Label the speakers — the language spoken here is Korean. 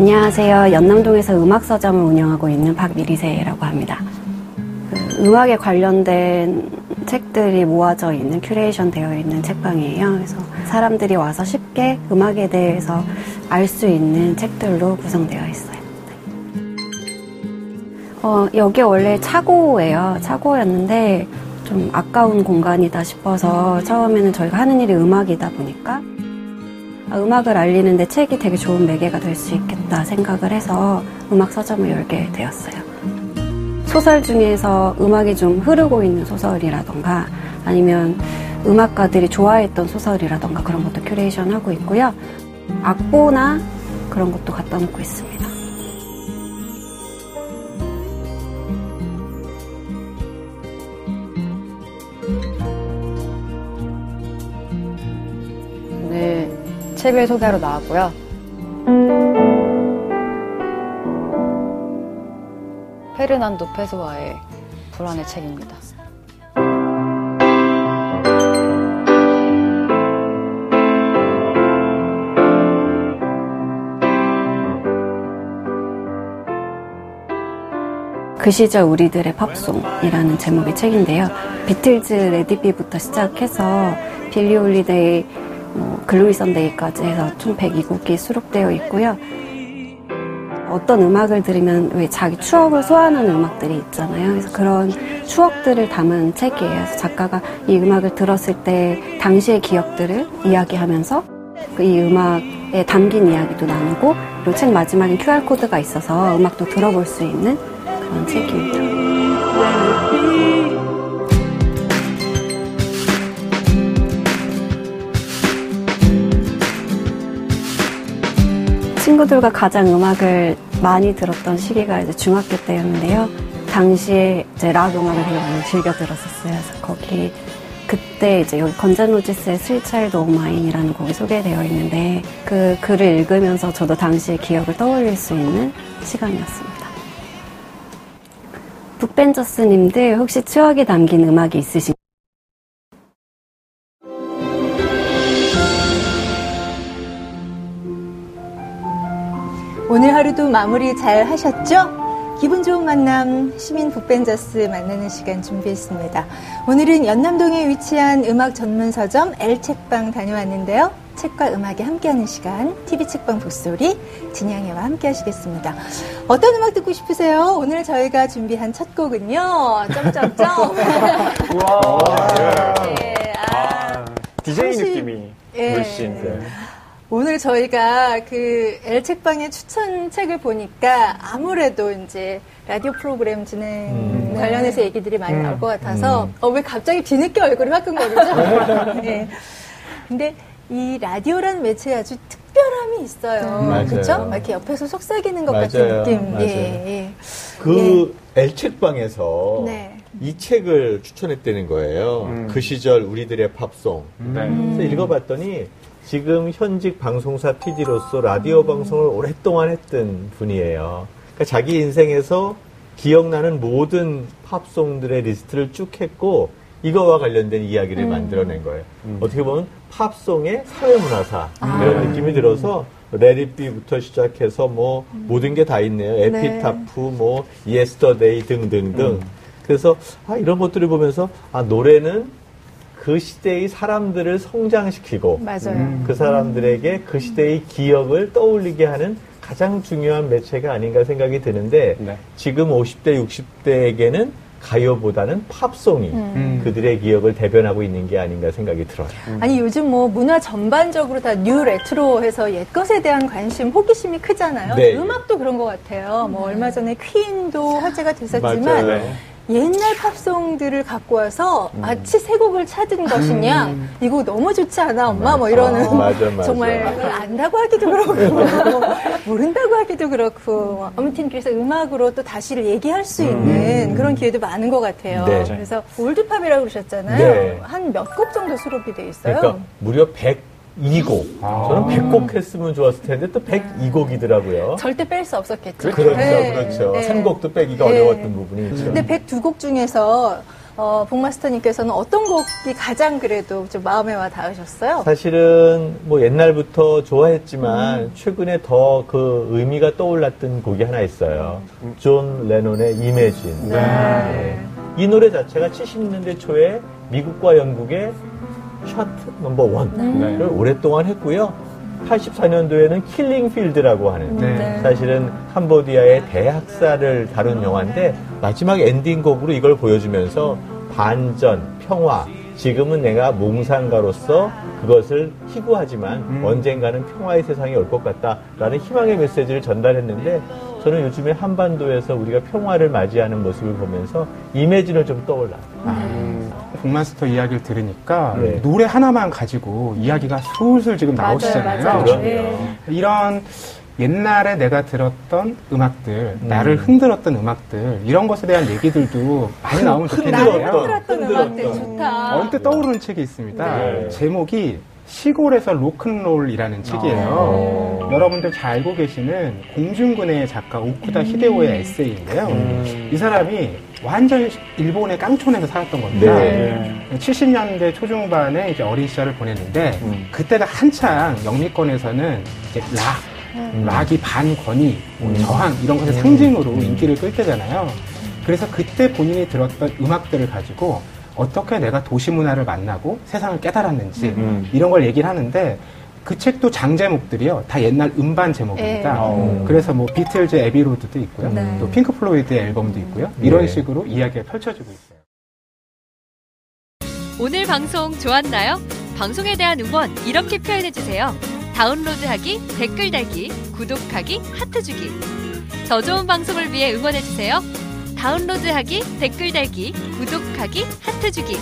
Speaker 1: 안녕하세요. 연남동에서 음악 서점을 운영하고 있는 박미리새라고 합니다. 그 음악에 관련된 책들이 모아져 있는 큐레이션 되어 있는 책방이에요. 그래서 사람들이 와서 쉽게 음악에 대해서 알 수 있는 책들로 구성되어 있어요. 어, 여기 원래 차고예요. 차고였는데 좀 아까운 공간이다 싶어서 처음에는 저희가 하는 일이 음악이다 보니까 아, 음악을 알리는데 책이 되게 좋은 매개가 될 수 있겠다 생각을 해서 음악 서점을 열게 되었어요. 소설 중에서 음악이 좀 흐르고 있는 소설이라던가 아니면 음악가들이 좋아했던 소설이라던가 그런 것도 큐레이션 하고 있고요. 악보나 그런 것도 갖다 놓고 있습니다.
Speaker 2: 책을 소개하러 나왔고요. 페르난도 페소아의 불안의 책입니다.
Speaker 1: 그 시절 우리들의 팝송이라는 제목의 책인데요. 비틀즈 Let It Be부터 시작해서 빌리 홀리데이, 뭐, Gloomy Sunday까지 해서 총 102곡이 수록되어 있고요. 어떤 음악을 들으면 왜 자기 추억을 소환하는 음악들이 있잖아요. 그래서 그런 추억들을 담은 책이에요. 그래서 작가가 이 음악을 들었을 때 당시의 기억들을 이야기하면서 그이 음악에 담긴 이야기도 나누고 그리고 책 마지막에 QR코드가 있어서 음악도 들어볼 수 있는 그런 책입니다. 친구들과 가장 음악을 많이 들었던 시기가 이제 중학교 때였는데요. 당시에 이제 락 음악을 되게 많이 즐겨 들었었어요. 그래서 거기 그때 이제 여기 건자노지스의 스위차일드 오브 마인이라는 곡이 소개되어 있는데 그 글을 읽으면서 저도 당시의 기억을 떠올릴 수 있는 시간이었습니다. 북벤저스님들 혹시 추억이 담긴 음악이 있으신가요?
Speaker 3: 오늘 하루도 마무리 잘 하셨죠? 기분 좋은 만남 시민 북벤저스 만나는 시간 준비했습니다. 오늘은 연남동에 위치한 음악 전문 서점 L책방 다녀왔는데요. 책과 음악이 함께하는 시간 TV 책방 북소리 진양이와 함께 하시겠습니다. 어떤 음악 듣고 싶으세요? 오늘 저희가 준비한 첫 곡은요. 점점점.
Speaker 4: 와,
Speaker 3: 네, 아,
Speaker 4: 디제이
Speaker 3: 훨씬-
Speaker 4: 느낌이
Speaker 3: 예.
Speaker 4: 물씬. 네.
Speaker 3: 오늘 저희가 그 L책방의 추천 책을 보니까 아무래도 이제 라디오 프로그램 진행
Speaker 4: 음.
Speaker 3: 관련해서 얘기들이 많이
Speaker 4: 음.
Speaker 3: 나올 것 같아서 어, 왜 갑자기 뒤늦게 얼굴이 화끈거리죠? 네. 근데 이 라디오라는 매체에 아주 특별함이 있어요.
Speaker 5: 맞아요.
Speaker 3: 그렇죠? 이렇게 옆에서 속삭이는 것
Speaker 5: 맞아요.
Speaker 3: 같은 느낌.
Speaker 5: 맞아요.
Speaker 3: 예, 예.
Speaker 5: 그 L책방에서
Speaker 3: 네.
Speaker 5: 이 책을 추천했다는 거예요.
Speaker 4: 음.
Speaker 5: 그 시절 우리들의 팝송.
Speaker 4: 네.
Speaker 5: 그래서 읽어봤더니 지금 현직 방송사 PD로서 라디오 방송을 오랫동안 했던 분이에요. 그러니까 자기 인생에서 기억나는 모든 팝송들의 리스트를 쭉 했고 이거와 관련된 이야기를 만들어낸 거예요.
Speaker 4: 음.
Speaker 5: 어떻게 보면 팝송의 사회문화사
Speaker 3: 아.
Speaker 5: 이런 느낌이 들어서 Let It Be부터 시작해서 뭐 모든 게 다 있네요. Epitaph, 뭐 Yesterday 등등등.
Speaker 4: 음.
Speaker 5: 그래서 아, 이런 것들을 보면서 아 노래는 그 시대의 사람들을 성장시키고
Speaker 3: 맞아요.
Speaker 4: 음.
Speaker 5: 그 사람들에게 그 시대의 기억을 떠올리게 하는 가장 중요한 매체가 아닌가 생각이 드는데
Speaker 4: 네.
Speaker 5: 지금 50대, 60대에게는 가요보다는 팝송이
Speaker 4: 음.
Speaker 5: 그들의 기억을 대변하고 있는 게 아닌가 생각이 들어요.
Speaker 3: 아니 요즘 뭐 문화 전반적으로 다 new retro해서 옛 것에 대한 관심, 호기심이 크잖아요.
Speaker 5: 네.
Speaker 3: 음악도 그런 것 같아요. 뭐 얼마 전에 퀸도 화제가 됐었지만
Speaker 5: 맞아요.
Speaker 4: 네.
Speaker 3: 옛날 팝송들을 갖고 와서 마치 새 곡을 찾은 것이냐 이거 너무 좋지 않아 엄마 뭐 이러는
Speaker 5: 아, 맞아, 맞아.
Speaker 3: 정말 안다고 하기도 그렇고 모른다고 하기도 그렇고 아무튼 그래서 음악으로 또 다시를 얘기할 수 있는 그런 기회도 많은 것 같아요.
Speaker 5: 네.
Speaker 3: 그래서 올드팝이라고 그러셨잖아요.
Speaker 5: 네.
Speaker 3: 한몇 곡 정도 수록이 돼 있어요.
Speaker 5: 그러니까 무려 102곡.
Speaker 4: 아.
Speaker 5: 저는 100곡 했으면 좋았을 텐데 또 102곡이더라고요.
Speaker 3: 절대 뺄 수 없었겠죠.
Speaker 5: 그렇죠,
Speaker 3: 네.
Speaker 5: 그렇죠.
Speaker 3: 네.
Speaker 5: 한 곡도 빼기가
Speaker 3: 네.
Speaker 5: 어려웠던 부분이 있죠.
Speaker 3: 근데 102곡 중에서 어, 북마스터님께서는 어떤 곡이 가장 그래도 좀 마음에 와 닿으셨어요?
Speaker 5: 사실은 뭐 옛날부터 좋아했지만 최근에 더 그 의미가 떠올랐던 곡이 하나 있어요. 존 레논의 Imagine. 네. 이 노래 자체가 70년대 초에 미국과 영국의 차트 넘버 원을
Speaker 4: 네.
Speaker 5: 오랫동안 했고요. 84년도에는 Killing Fields라고 하는
Speaker 4: 네.
Speaker 5: 사실은 캄보디아의 대학살을 다룬 영화인데 마지막 엔딩곡으로 이걸 보여주면서 반전, 평화, 지금은 내가 몽상가로서 그것을 희구하지만
Speaker 4: 음.
Speaker 5: 언젠가는 평화의 세상이 올 것 같다라는 희망의 메시지를 전달했는데 저는 요즘에 한반도에서 우리가 평화를 맞이하는 모습을 보면서 Imagine을 좀 떠올라요.
Speaker 4: 북마스터 이야기를 들으니까
Speaker 5: 네.
Speaker 4: 노래 하나만 가지고 이야기가 술술 지금 나오시잖아요.
Speaker 3: 맞아요.
Speaker 5: 그럼요.
Speaker 3: 네.
Speaker 4: 이런 옛날에 내가 들었던 음악들,
Speaker 5: 음.
Speaker 4: 나를 흔들었던 음악들, 이런 것에 대한 얘기들도 많이 나오면. 좋겠는데요.
Speaker 3: 흔들었던
Speaker 5: 흔들었던.
Speaker 3: 음악들 좋다.
Speaker 4: 언뜻 떠오르는 책이 있습니다.
Speaker 5: 네.
Speaker 4: 제목이 시골에서 로큰롤이라는 책이에요. 여러분들 잘 알고 계시는 공중근의 작가 오쿠다 히데오의 에세이인데요. 이 사람이 완전 일본의 깡촌에서 살았던 겁니다.
Speaker 5: 네.
Speaker 4: 70년대 초중반에 이제 어린 시절을 보냈는데 그때가 한창 영미권에서는 이제 락, 락이 반권위, 뭐 저항 이런 것의 상징으로 인기를 끌 때잖아요. 그래서 그때 본인이 들었던 음악들을 가지고 어떻게 내가 도시 문화를 만나고 세상을 깨달았는지
Speaker 5: 음.
Speaker 4: 이런 걸 얘기를 하는데 그 책도 장 제목들이요 다 옛날 음반 제목입니다.
Speaker 3: 네.
Speaker 5: 어.
Speaker 4: 그래서 뭐 비틀즈 Abbey Road도 있고요,
Speaker 3: 네.
Speaker 4: 또 핑크 플로이드의 앨범도 있고요. 이런
Speaker 5: 네.
Speaker 4: 식으로 이야기가 펼쳐지고 있어요.
Speaker 6: 오늘 방송 좋았나요? 방송에 대한 응원 이렇게 표현해 주세요. 다운로드하기, 댓글 달기, 구독하기, 하트 주기. 더 좋은 방송을 위해 응원해 주세요. 다운로드하기, 댓글 달기, 구독하기, 하트 주기.